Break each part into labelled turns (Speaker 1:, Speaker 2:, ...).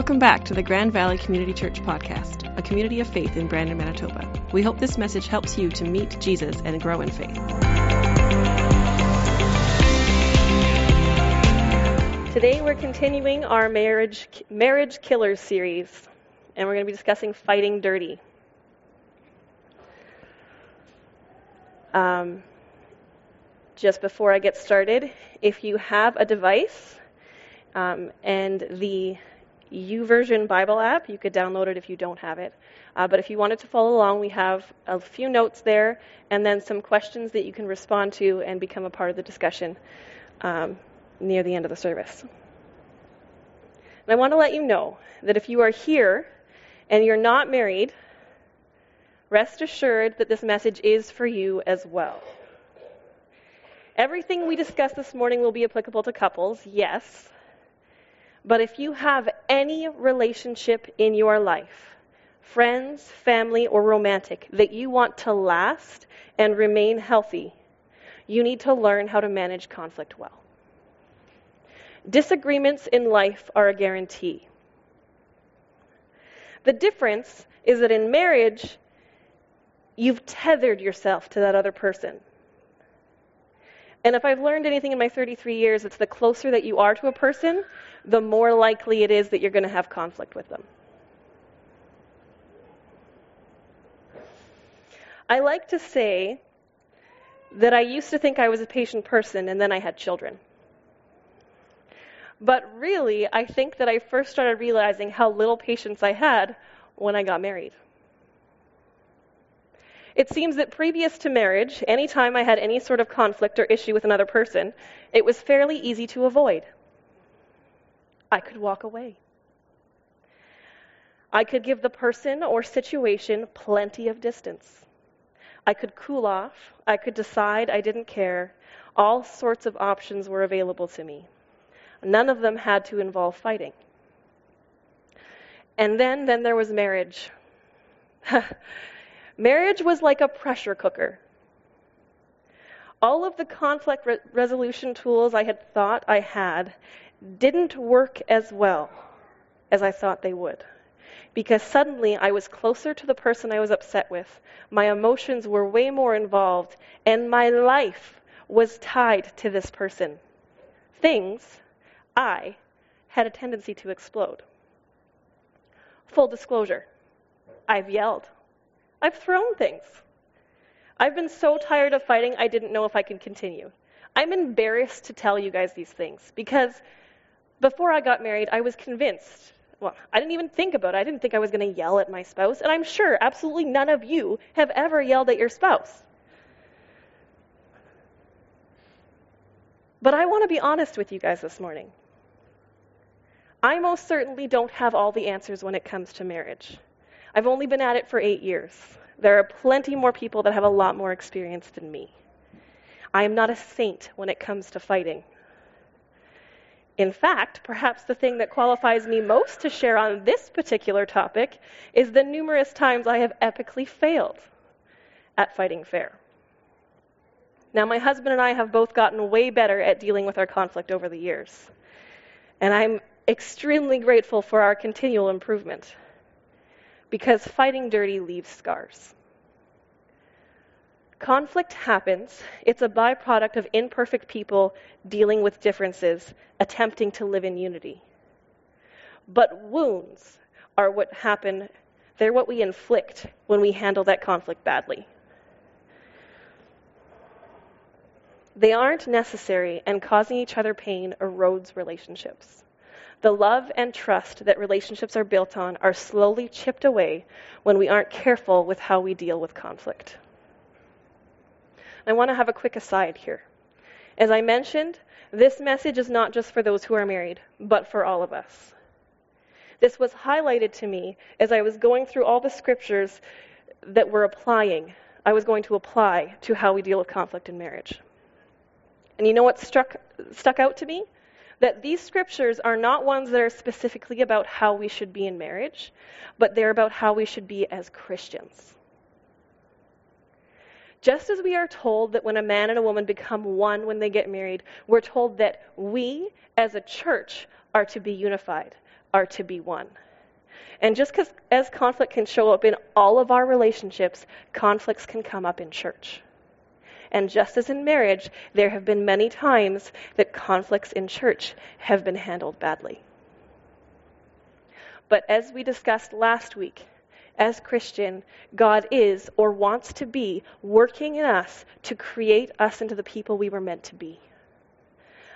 Speaker 1: Welcome back to the Grand Valley Community Church podcast, a community of faith in Brandon, Manitoba. We hope this message helps you to meet Jesus and grow in faith. Today we're continuing our marriage marriage killers series, and we're going to be discussing fighting dirty. Um, just before I get started, if you have a device um, and the YouVersion Bible app. You could download it if you don't have it. Uh, but if you wanted to follow along, we have a few notes there and then some questions that you can respond to and become a part of the discussion um, near the end of the service. And I want to let you know that if you are here and you're not married, rest assured that this message is for you as well. Everything we discussed this morning will be applicable to couples, yes. But if you have any relationship in your life, friends, family, or romantic, that you want to last and remain healthy, you need to learn how to manage conflict well. Disagreements in life are a guarantee. The difference is that in marriage, you've tethered yourself to that other person. And if I've learned anything in my 33 years, it's the closer that you are to a person, the more likely it is that you're going to have conflict with them. I like to say that I used to think I was a patient person and then I had children. But really, I think that I first started realizing how little patience I had when I got married. It seems that previous to marriage, any time I had any sort of conflict or issue with another person, it was fairly easy to avoid. I could walk away. I could give the person or situation plenty of distance. I could cool off. I could decide I didn't care. All sorts of options were available to me. None of them had to involve fighting. And then, then there was marriage. Marriage was like a pressure cooker. All of the conflict re- resolution tools I had thought I had didn't work as well as I thought they would. Because suddenly I was closer to the person I was upset with, my emotions were way more involved, and my life was tied to this person. Things, I, had a tendency to explode. Full disclosure, I've yelled. I've thrown things. I've been so tired of fighting, I didn't know if I could continue. I'm embarrassed to tell you guys these things because before I got married, I was convinced. Well, I didn't even think about it. I didn't think I was going to yell at my spouse. And I'm sure absolutely none of you have ever yelled at your spouse. But I want to be honest with you guys this morning. I most certainly don't have all the answers when it comes to marriage. I've only been at it for eight years. There are plenty more people that have a lot more experience than me. I am not a saint when it comes to fighting. In fact, perhaps the thing that qualifies me most to share on this particular topic is the numerous times I have epically failed at fighting fair. Now, my husband and I have both gotten way better at dealing with our conflict over the years. And I'm extremely grateful for our continual improvement because fighting dirty leaves scars. Conflict happens. It's a byproduct of imperfect people dealing with differences, attempting to live in unity. But wounds are what happen, they're what we inflict when we handle that conflict badly. They aren't necessary, and causing each other pain erodes relationships. The love and trust that relationships are built on are slowly chipped away when we aren't careful with how we deal with conflict. I want to have a quick aside here. As I mentioned, this message is not just for those who are married, but for all of us. This was highlighted to me as I was going through all the scriptures that we're applying, I was going to apply to how we deal with conflict in marriage. And you know what struck, stuck out to me? That these scriptures are not ones that are specifically about how we should be in marriage, but they're about how we should be as Christians. Just as we are told that when a man and a woman become one when they get married, we're told that we as a church are to be unified. are to be one. And just as conflict can show up in all of our relationships, conflicts can come up in church. And just as in marriage, there have been many times that conflicts in church have been handled badly. But as we discussed last week, as Christian, God is or wants to be working in us to create us into the people we were meant to be.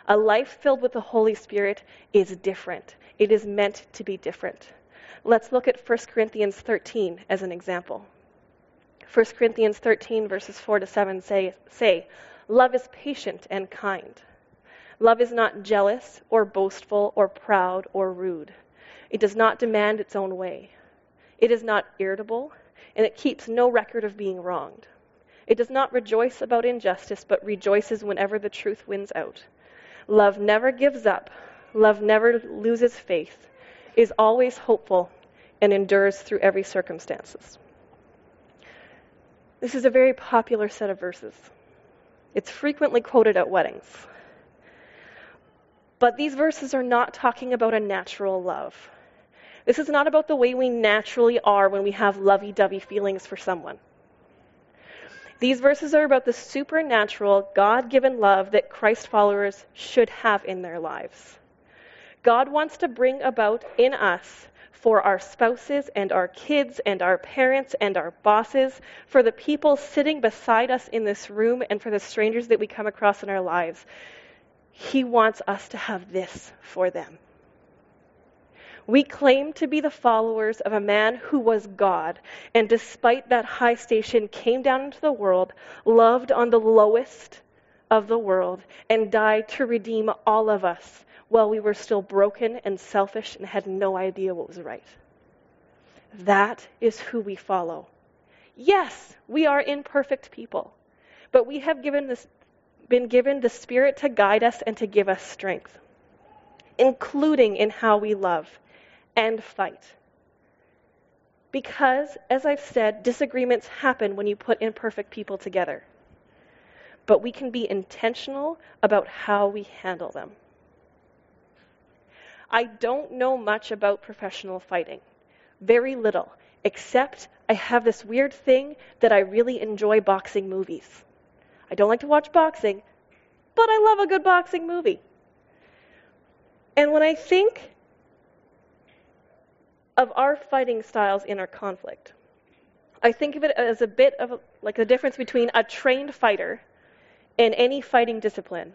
Speaker 1: A life filled with the Holy Spirit is different. It is meant to be different. Let's look at 1 Corinthians 13 as an example. 1 Corinthians 13, verses 4 to 7 say, say, Love is patient and kind. Love is not jealous or boastful or proud or rude. It does not demand its own way. It is not irritable, and it keeps no record of being wronged. It does not rejoice about injustice, but rejoices whenever the truth wins out. Love never gives up. Love never loses faith, is always hopeful, and endures through every circumstances. This is a very popular set of verses. It's frequently quoted at weddings. But these verses are not talking about a natural love. This is not about the way we naturally are when we have lovey dovey feelings for someone. These verses are about the supernatural, God given love that Christ followers should have in their lives. God wants to bring about in us for our spouses and our kids and our parents and our bosses, for the people sitting beside us in this room, and for the strangers that we come across in our lives. He wants us to have this for them. We claim to be the followers of a man who was God, and despite that high station, came down into the world, loved on the lowest of the world, and died to redeem all of us while we were still broken and selfish and had no idea what was right. That is who we follow. Yes, we are imperfect people, but we have given this, been given the Spirit to guide us and to give us strength, including in how we love and fight. Because, as I've said, disagreements happen when you put imperfect people together. But we can be intentional about how we handle them. I don't know much about professional fighting. Very little. Except I have this weird thing that I really enjoy boxing movies. I don't like to watch boxing, but I love a good boxing movie. And when I think of our fighting styles in our conflict, I think of it as a bit of like the difference between a trained fighter in any fighting discipline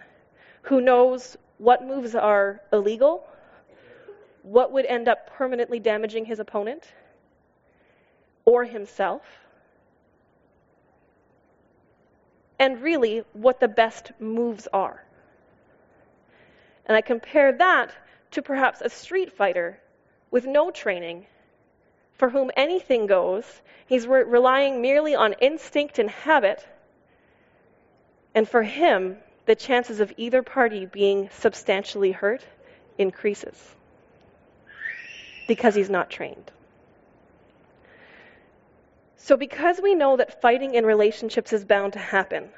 Speaker 1: who knows what moves are illegal what would end up permanently damaging his opponent or himself, and really what the best moves are. And I compare that to perhaps a street fighter with no training, for whom anything goes. He's re- relying merely on instinct and habit. And for him, the chances of either party being substantially hurt increases because he's not trained. So, because we know that fighting in relationships is bound to happen,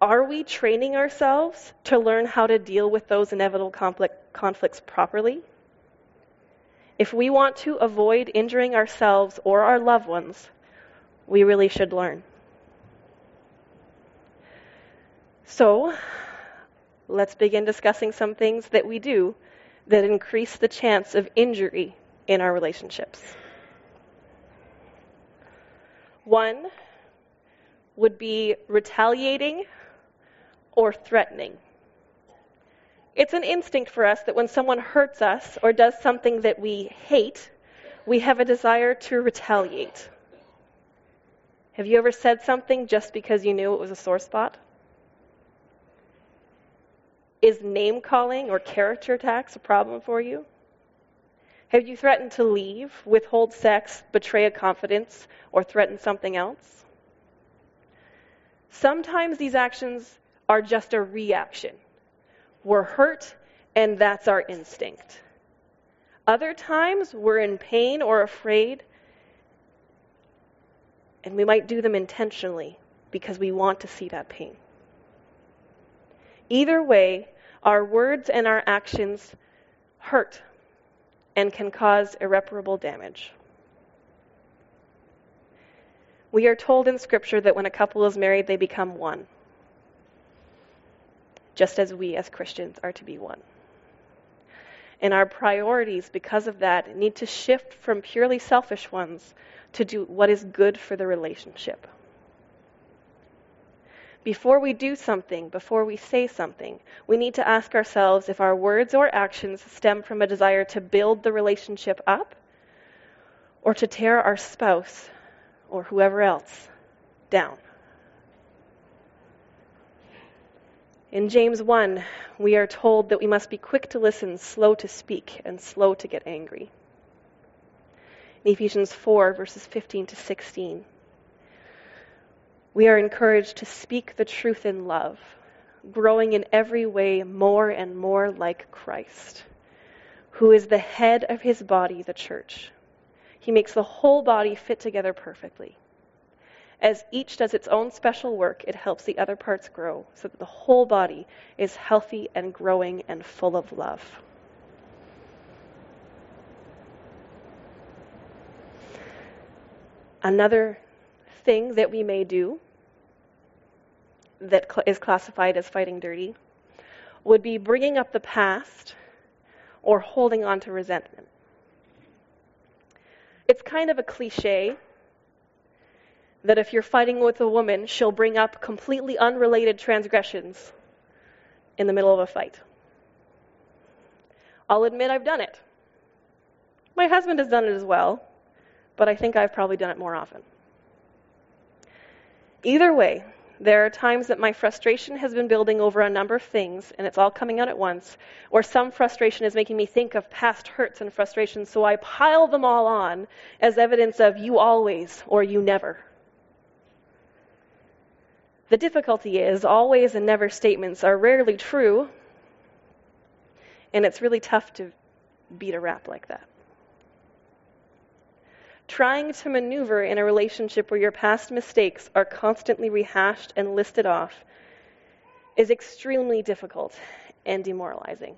Speaker 1: are we training ourselves to learn how to deal with those inevitable conflict, conflicts properly? If we want to avoid injuring ourselves or our loved ones, we really should learn. So, let's begin discussing some things that we do that increase the chance of injury in our relationships. One would be retaliating or threatening. It's an instinct for us that when someone hurts us or does something that we hate, we have a desire to retaliate. Have you ever said something just because you knew it was a sore spot? Is name calling or character attacks a problem for you? Have you threatened to leave, withhold sex, betray a confidence, or threaten something else? Sometimes these actions are just a reaction. We're hurt, and that's our instinct. Other times, we're in pain or afraid, and we might do them intentionally because we want to see that pain. Either way, our words and our actions hurt, and can cause irreparable damage. We are told in Scripture that when a couple is married, they become one, just as we as Christians are to be one. And our priorities, because of that, need to shift from purely selfish ones to do what is good for the relationship. Before we do something, before we say something, we need to ask ourselves if our words or actions stem from a desire to build the relationship up or to tear our spouse or whoever else down. In James 1, we are told that we must be quick to listen, slow to speak, and slow to get angry. In Ephesians 4, verses 15 to 16, we are encouraged to speak the truth in love, growing in every way more and more like Christ, who is the head of his body, the church. He makes the whole body fit together perfectly. As each does its own special work, it helps the other parts grow so that the whole body is healthy and growing and full of love. Another thing that we may do that cl- is classified as fighting dirty would be bringing up the past or holding on to resentment. It's kind of a cliche that if you're fighting with a woman, she'll bring up completely unrelated transgressions in the middle of a fight. I'll admit I've done it. My husband has done it as well, but I think I've probably done it more often. Either way, there are times that my frustration has been building over a number of things and it's all coming out at once, or some frustration is making me think of past hurts and frustrations, so I pile them all on as evidence of you always or you never. The difficulty is, always and never statements are rarely true, and it's really tough to beat a rap like that. Trying to maneuver in a relationship where your past mistakes are constantly rehashed and listed off is extremely difficult and demoralizing.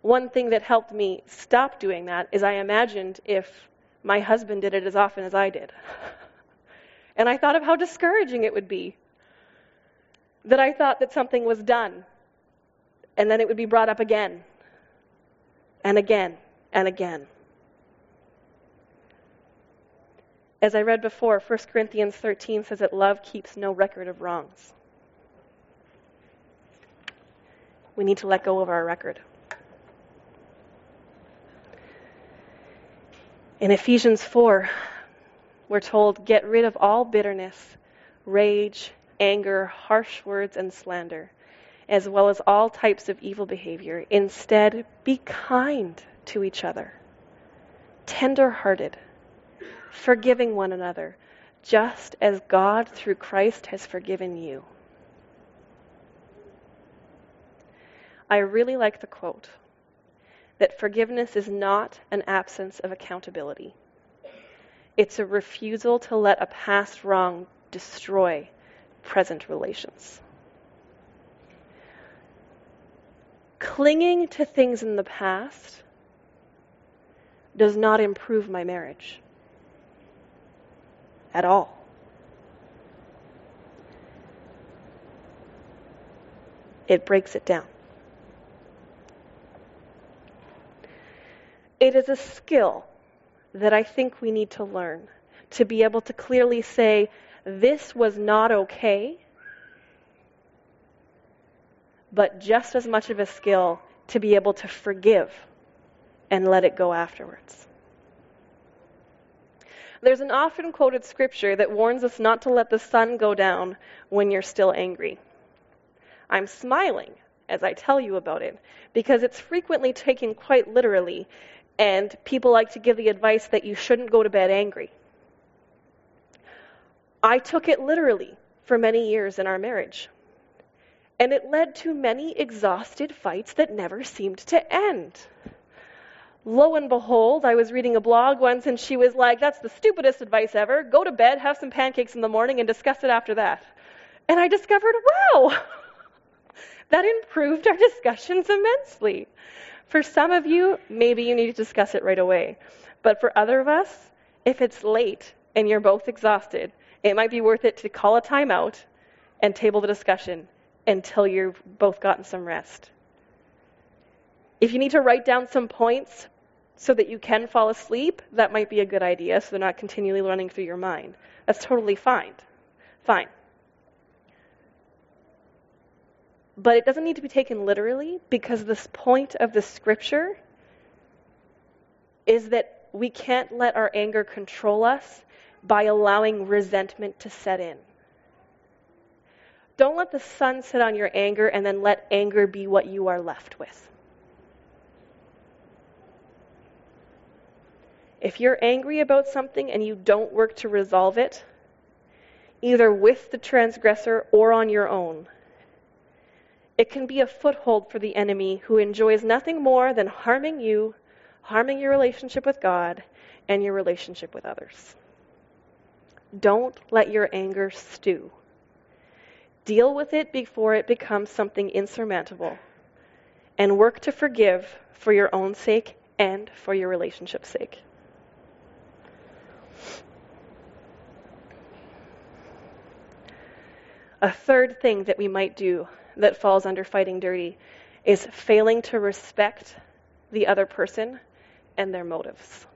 Speaker 1: One thing that helped me stop doing that is I imagined if my husband did it as often as I did. And I thought of how discouraging it would be that I thought that something was done, and then it would be brought up again, and again, and again. As I read before, 1 Corinthians 13 says that love keeps no record of wrongs. We need to let go of our record. In Ephesians 4, we're told, get rid of all bitterness, rage, anger, harsh words, and slander, as well as all types of evil behavior. Instead, be kind to each other, tender hearted, forgiving one another, just as God through Christ has forgiven you. I really like the quote that forgiveness is not an absence of accountability. It's a refusal to let a past wrong destroy present relations. Clinging to things in the past does not improve my marriage at all. It breaks it down. It is a skill that I think we need to learn to be able to clearly say, this was not okay, but just as much of a skill to be able to forgive and let it go afterwards. There's an often quoted scripture that warns us not to let the sun go down when you're still angry. I'm smiling as I tell you about it because it's frequently taken quite literally and people like to give the advice that you shouldn't go to bed angry. I took it literally for many years in our marriage. And it led to many exhausted fights that never seemed to end. Lo and behold, I was reading a blog once and she was like, That's the stupidest advice ever. Go to bed, have some pancakes in the morning, and discuss it after that. And I discovered, wow, that improved our discussions immensely For some of you, maybe you need to discuss it right away. But for other of us, if it's late and you're both exhausted, it might be worth it to call a timeout and table the discussion until you've both gotten some rest. If you need to write down some points so that you can fall asleep, that might be a good idea so they're not continually running through your mind. That's totally fine. Fine. But it doesn't need to be taken literally because this point of the scripture is that we can't let our anger control us by allowing resentment to set in. Don't let the sun set on your anger and then let anger be what you are left with. If you're angry about something and you don't work to resolve it, either with the transgressor or on your own, it can be a foothold for the enemy who enjoys nothing more than harming you, harming your relationship with God, and your relationship with others. Don't let your anger stew. Deal with it before it becomes something insurmountable. And work to forgive for your own sake and for your relationship's sake. A third thing that we might do that falls under fighting dirty is failing to respect the other person and their motives.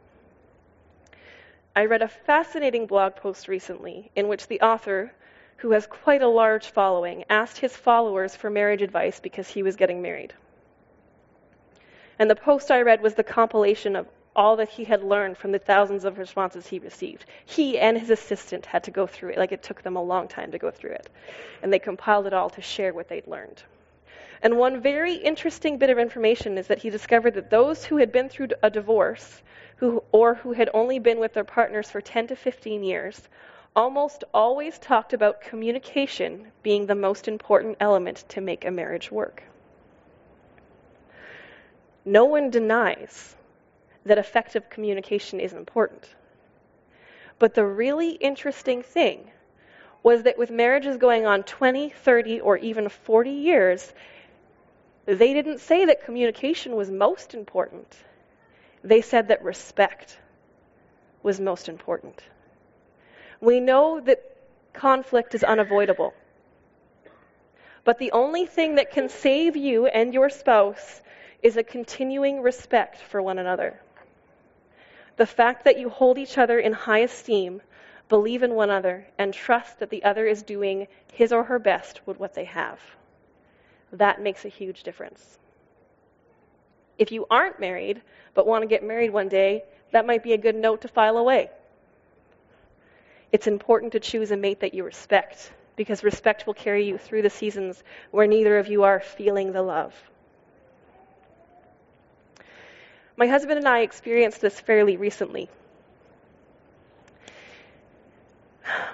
Speaker 1: I read a fascinating blog post recently in which the author, who has quite a large following, asked his followers for marriage advice because he was getting married. And the post I read was the compilation of all that he had learned from the thousands of responses he received. He and his assistant had to go through it, like it took them a long time to go through it. And they compiled it all to share what they'd learned. And one very interesting bit of information is that he discovered that those who had been through a divorce who, or who had only been with their partners for 10 to 15 years almost always talked about communication being the most important element to make a marriage work. No one denies that effective communication is important. But the really interesting thing was that with marriages going on 20, 30, or even 40 years, they didn't say that communication was most important. They said that respect was most important. We know that conflict is unavoidable. But the only thing that can save you and your spouse is a continuing respect for one another. The fact that you hold each other in high esteem, believe in one another, and trust that the other is doing his or her best with what they have. That makes a huge difference. If you aren't married but want to get married one day, that might be a good note to file away. It's important to choose a mate that you respect because respect will carry you through the seasons where neither of you are feeling the love. My husband and I experienced this fairly recently.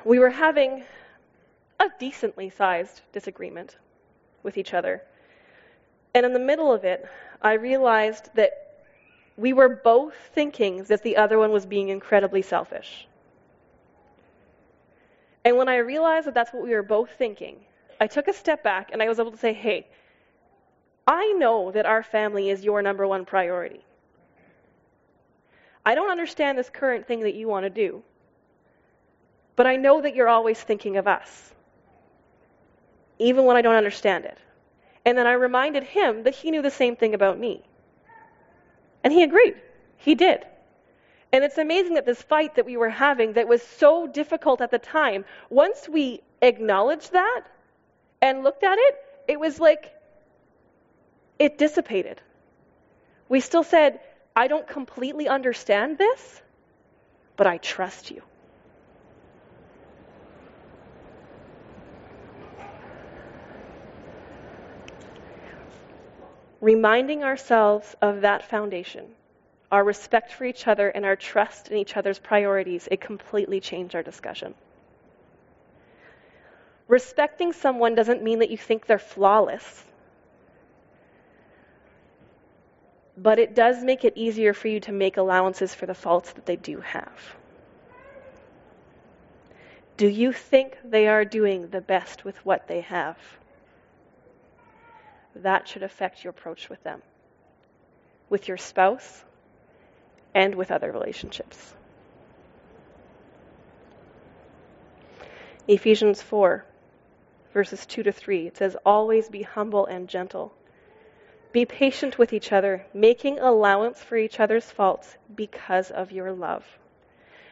Speaker 1: We were having a decently sized disagreement with each other. And in the middle of it, I realized that we were both thinking that the other one was being incredibly selfish. And when I realized that that's what we were both thinking, I took a step back and I was able to say, hey, I know that our family is your number one priority. I don't understand this current thing that you want to do, but I know that you're always thinking of us, even when I don't understand it. And then I reminded him that he knew the same thing about me. And he agreed. He did. And it's amazing that this fight that we were having that was so difficult at the time, once we acknowledged that and looked at it, it was like it dissipated. We still said, I don't completely understand this, but I trust you. Reminding ourselves of that foundation, our respect for each other and our trust in each other's priorities, it completely changed our discussion. Respecting someone doesn't mean that you think they're flawless. But it does make it easier for you to make allowances for the faults that they do have. Do you think they are doing the best with what they have? That should affect your approach with them. with your spouse and with other relationships. Ephesians 4, verses 2 to 3, it says, Always be humble and gentle. Be patient with each other, making allowance for each other's faults because of your love.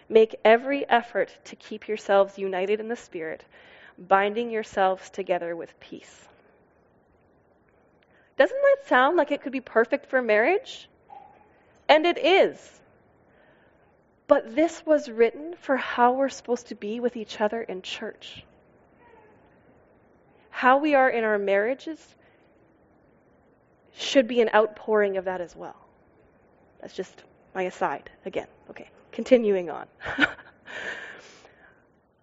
Speaker 1: Make every effort to keep yourselves united in the Spirit, binding yourselves together with peace. Doesn't that sound like it could be perfect for marriage? And it is. But this was written for how we're supposed to be with each other in church. How we are in our marriages should be an outpouring of that as well. That's just my aside again. Okay, continuing on.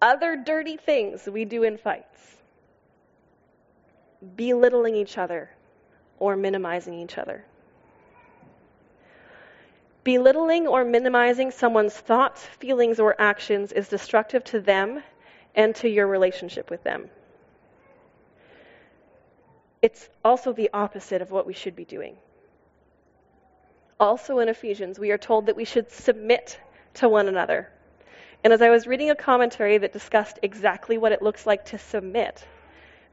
Speaker 1: Other dirty things we do in fights belittling each other or minimizing each other. Belittling or minimizing someone's thoughts, feelings, or actions is destructive to them and to your relationship with them. It's also the opposite of what we should be doing. Also in Ephesians, we are told that we should submit to one another. And as I was reading a commentary that discussed exactly what it looks like to submit,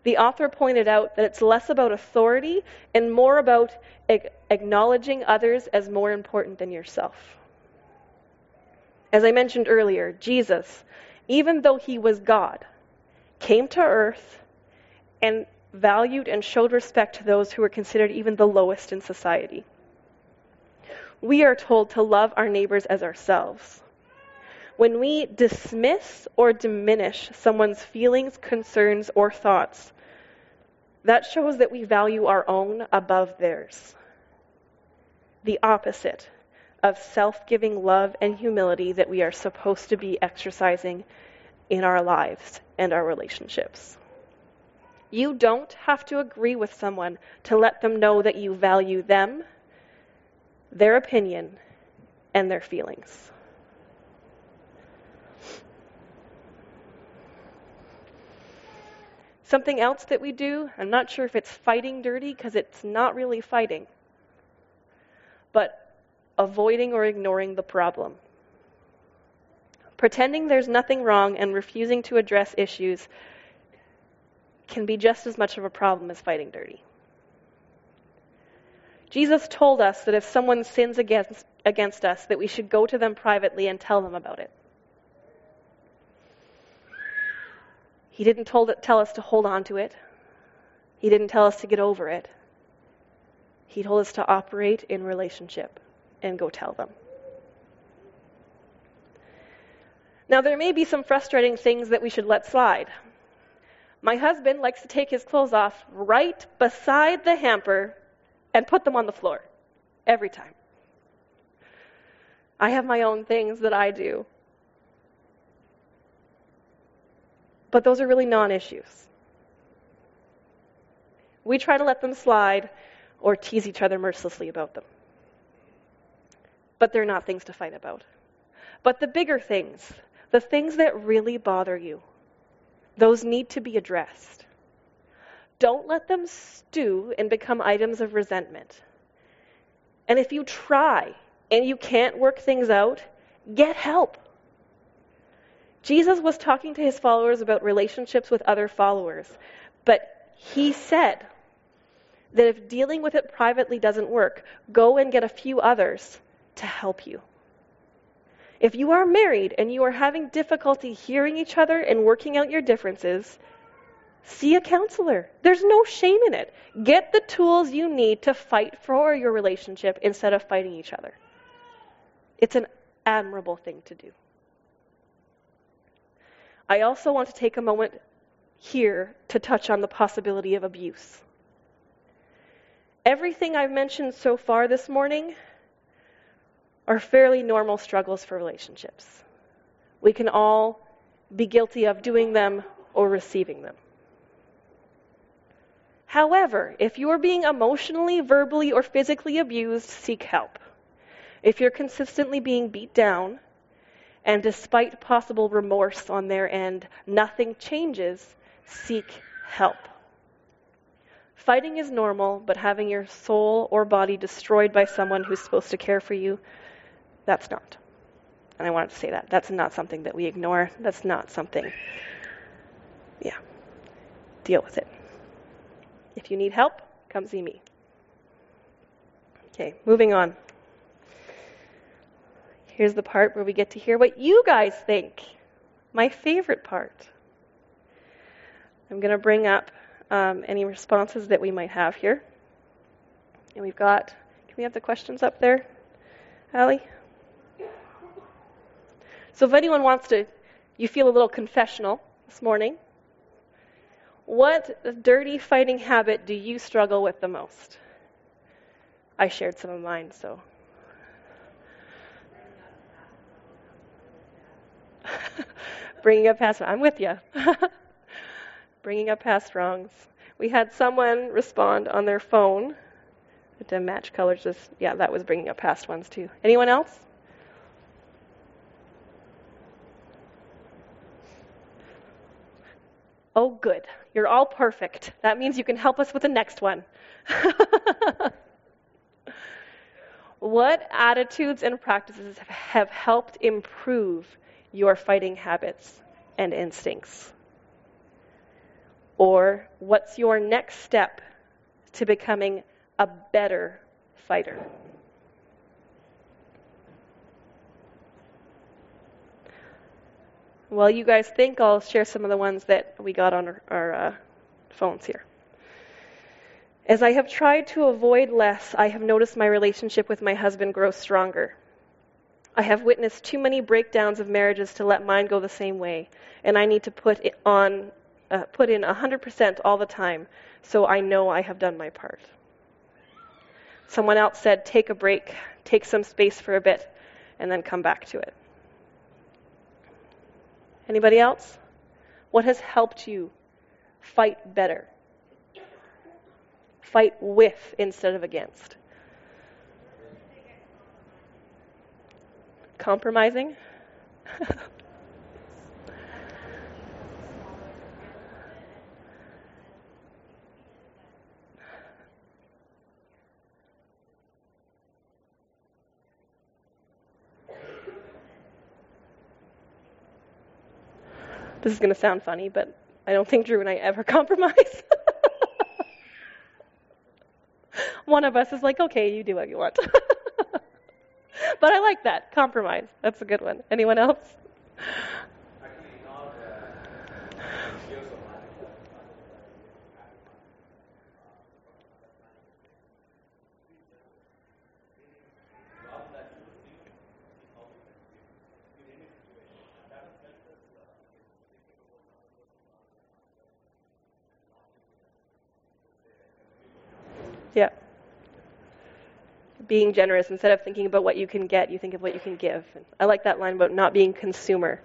Speaker 1: the author pointed out that it's less about authority and more about ag- acknowledging others as more important than yourself. As I mentioned earlier, Jesus, even though he was God, came to earth and valued and showed respect to those who were considered even the lowest in society. We are told to love our neighbors as ourselves. When we dismiss or diminish someone's feelings, concerns, or thoughts, that shows that we value our own above theirs. The opposite of self giving love and humility that we are supposed to be exercising in our lives and our relationships. You don't have to agree with someone to let them know that you value them, their opinion, and their feelings. Something else that we do, I'm not sure if it's fighting dirty because it's not really fighting, but avoiding or ignoring the problem. Pretending there's nothing wrong and refusing to address issues can be just as much of a problem as fighting dirty. Jesus told us that if someone sins against, against us, that we should go to them privately and tell them about it. He didn't told, tell us to hold on to it. He didn't tell us to get over it. He told us to operate in relationship and go tell them. Now, there may be some frustrating things that we should let slide. My husband likes to take his clothes off right beside the hamper and put them on the floor every time. I have my own things that I do. But those are really non issues. We try to let them slide or tease each other mercilessly about them. But they're not things to fight about. But the bigger things, the things that really bother you, those need to be addressed. Don't let them stew and become items of resentment. And if you try and you can't work things out, get help. Jesus was talking to his followers about relationships with other followers, but he said that if dealing with it privately doesn't work, go and get a few others to help you. If you are married and you are having difficulty hearing each other and working out your differences, see a counselor. There's no shame in it. Get the tools you need to fight for your relationship instead of fighting each other. It's an admirable thing to do. I also want to take a moment here to touch on the possibility of abuse. Everything I've mentioned so far this morning are fairly normal struggles for relationships. We can all be guilty of doing them or receiving them. However, if you are being emotionally, verbally, or physically abused, seek help. If you're consistently being beat down, and despite possible remorse on their end, nothing changes, seek help. Fighting is normal, but having your soul or body destroyed by someone who's supposed to care for you, that's not. And I wanted to say that. That's not something that we ignore. That's not something, yeah. Deal with it. If you need help, come see me. Okay, moving on. Here's the part where we get to hear what you guys think. My favorite part. I'm going to bring up um, any responses that we might have here. And we've got, can we have the questions up there, Allie? So if anyone wants to, you feel a little confessional this morning. What dirty fighting habit do you struggle with the most? I shared some of mine, so. Bringing up past, I'm with you. Bringing up past wrongs. We had someone respond on their phone to match colors. Just yeah, that was bringing up past ones too. Anyone else? Oh, good. You're all perfect. That means you can help us with the next one. what attitudes and practices have helped improve your fighting habits and instincts? Or what's your next step to becoming a better fighter? Well, you guys think I'll share some of the ones that we got on our, our uh, phones here. As I have tried to avoid less, I have noticed my relationship with my husband grow stronger. I have witnessed too many breakdowns of marriages to let mine go the same way, and I need to put on, uh, put in 100% all the time, so I know I have done my part. Someone else said, "Take a break, take some space for a bit, and then come back to it." Anybody else? What has helped you fight better? fight with instead of against. Compromising? this is going to sound funny, but I don't think Drew and I ever compromise. one of us is like, okay, you do what you want. but I like that. Compromise. That's a good one. Anyone else? Yeah. Being generous instead of thinking about what you can get you think of what you can give. I like that line about not being consumer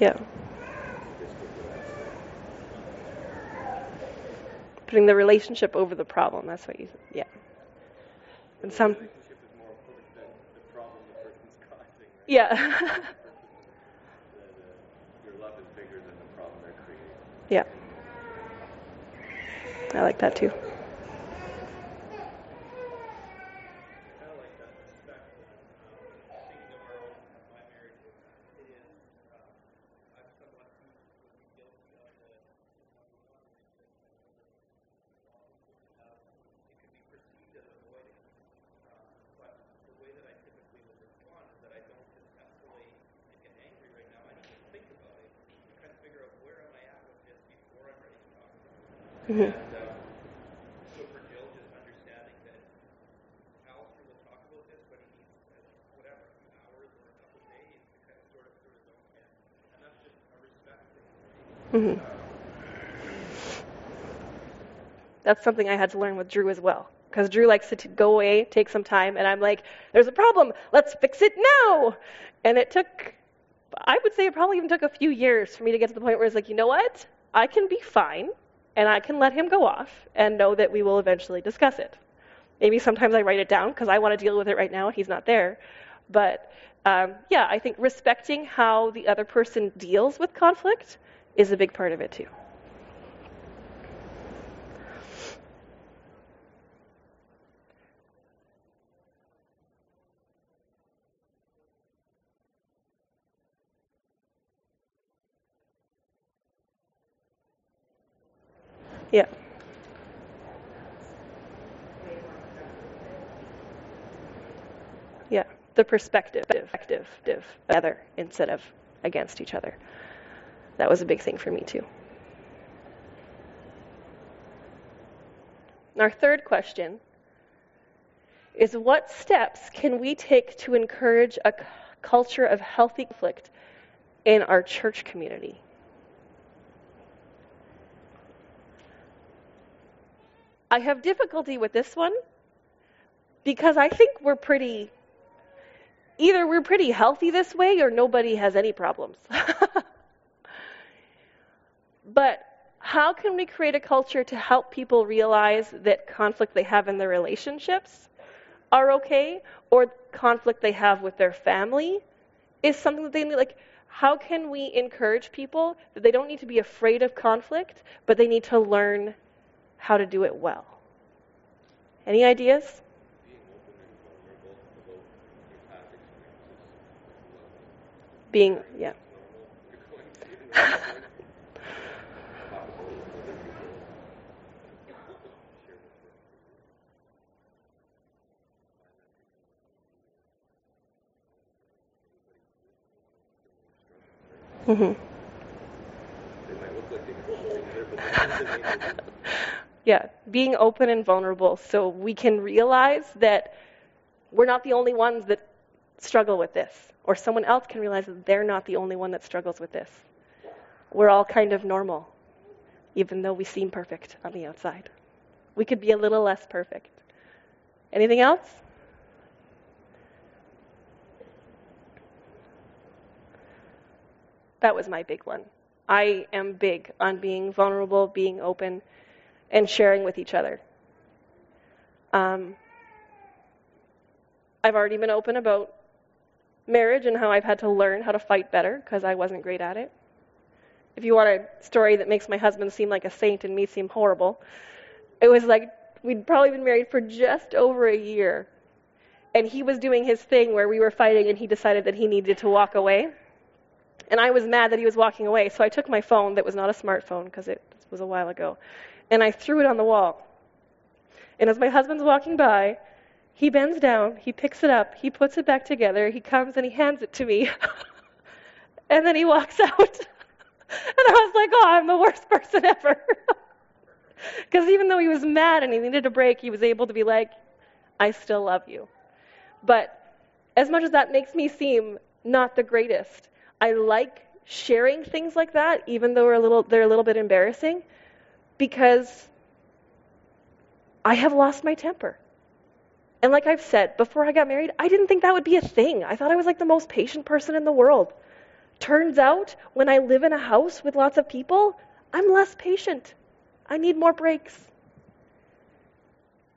Speaker 1: Yeah. putting the relationship over the problem. That's what you, yeah. And some. Yeah. yeah. I like that too. Mm-hmm. And, uh, so for Jill, just understanding that Alistair will talk about this, but he needs uh, whatever, a few hours or a couple days to kind of sort of sort his own head. And that's just a respect thing. Mm-hmm. That's something I had to learn with Drew as well. Because Drew likes to t- go away, take some time, and I'm like, there's a problem, let's fix it now! And it took I would say it probably even took a few years for me to get to the point where it's like, you know what? I can be fine and I can let him go off and know that we will eventually discuss it. Maybe sometimes I write it down because I want to deal with it right now. and He's not there. But um, yeah, I think respecting how the other person deals with conflict is a big part of it too. Yeah. Yeah, the perspective, perspective, together instead of against each other. That was a big thing for me too. Our third question is what steps can we take to encourage a culture of healthy conflict in our church community? I have difficulty with this one because I think we're pretty, either we're pretty healthy this way or nobody has any problems. but how can we create a culture to help people realize that conflict they have in their relationships are okay or conflict they have with their family is something that they need like how can we encourage people that they don't need to be afraid of conflict but they need to learn how to do it well. Any ideas? Being, yeah. mm-hmm. Yeah, being open and vulnerable so we can realize that we're not the only ones that struggle with this, or someone else can realize that they're not the only one that struggles with this. We're all kind of normal, even though we seem perfect on the outside. We could be a little less perfect. Anything else? That was my big one. I am big on being vulnerable, being open and sharing with each other. Um, I've already been open about marriage and how I've had to learn how to fight better because I wasn't great at it. If you want a story that makes my husband seem like a saint and me seem horrible, it was like we'd probably been married for just over a year. And he was doing his thing where we were fighting and he decided that he needed to walk away. And I was mad that he was walking away, so I took my phone that was not a smartphone because it was a while ago and I threw it on the wall. And as my husband's walking by, he bends down, he picks it up, he puts it back together, he comes and he hands it to me. and then he walks out. and I was like, oh, I'm the worst person ever. Because even though he was mad and he needed a break, he was able to be like, I still love you. But as much as that makes me seem not the greatest, I like sharing things like that, even though they're a little, they're a little bit embarrassing, because I have lost my temper. And like I've said, before I got married, I didn't think that would be a thing. I thought I was like the most patient person in the world. Turns out, when I live in a house with lots of people, I'm less patient. I need more breaks.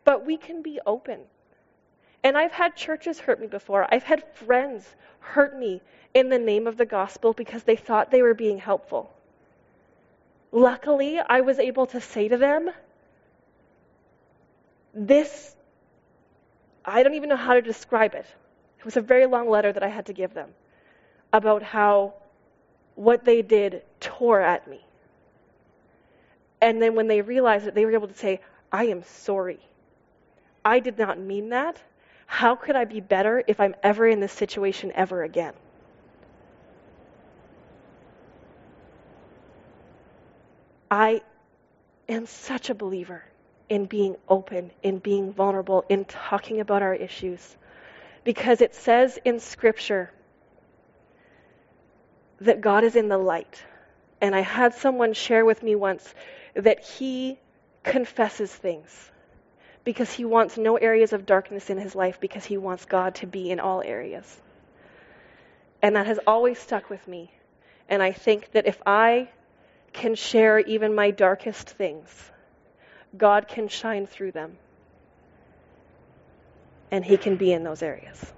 Speaker 1: But we can be open. And I've had churches hurt me before. I've had friends hurt me in the name of the gospel because they thought they were being helpful. Luckily, I was able to say to them, This, I don't even know how to describe it. It was a very long letter that I had to give them about how what they did tore at me. And then when they realized it, they were able to say, I am sorry. I did not mean that. How could I be better if I'm ever in this situation ever again? I am such a believer in being open, in being vulnerable, in talking about our issues. Because it says in Scripture that God is in the light. And I had someone share with me once that he confesses things because he wants no areas of darkness in his life because he wants God to be in all areas. And that has always stuck with me. And I think that if I can share even my darkest things, God can shine through them. And He can be in those areas.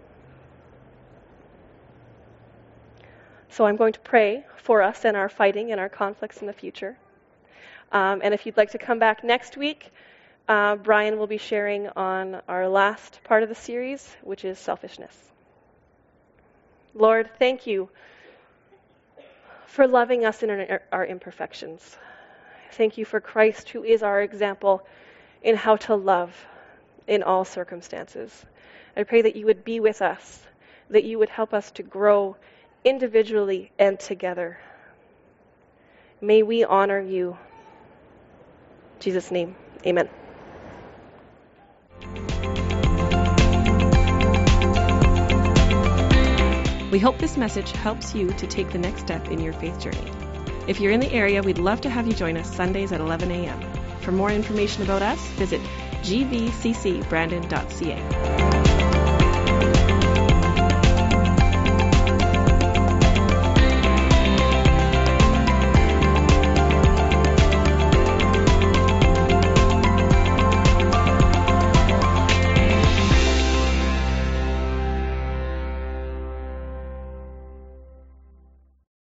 Speaker 1: So I'm going to pray for us and our fighting and our conflicts in the future. Um, and if you'd like to come back next week, uh, Brian will be sharing on our last part of the series, which is selfishness. Lord, thank you for loving us in our imperfections. Thank you for Christ, who is our example in how to love in all circumstances. I pray that you would be with us, that you would help us to grow individually and together. May we honor you. In Jesus' name, amen.
Speaker 2: We hope this message helps you to take the next step in your faith journey. If you're in the area, we'd love to have you join us Sundays at 11 a.m. For more information about us, visit gvccbrandon.ca.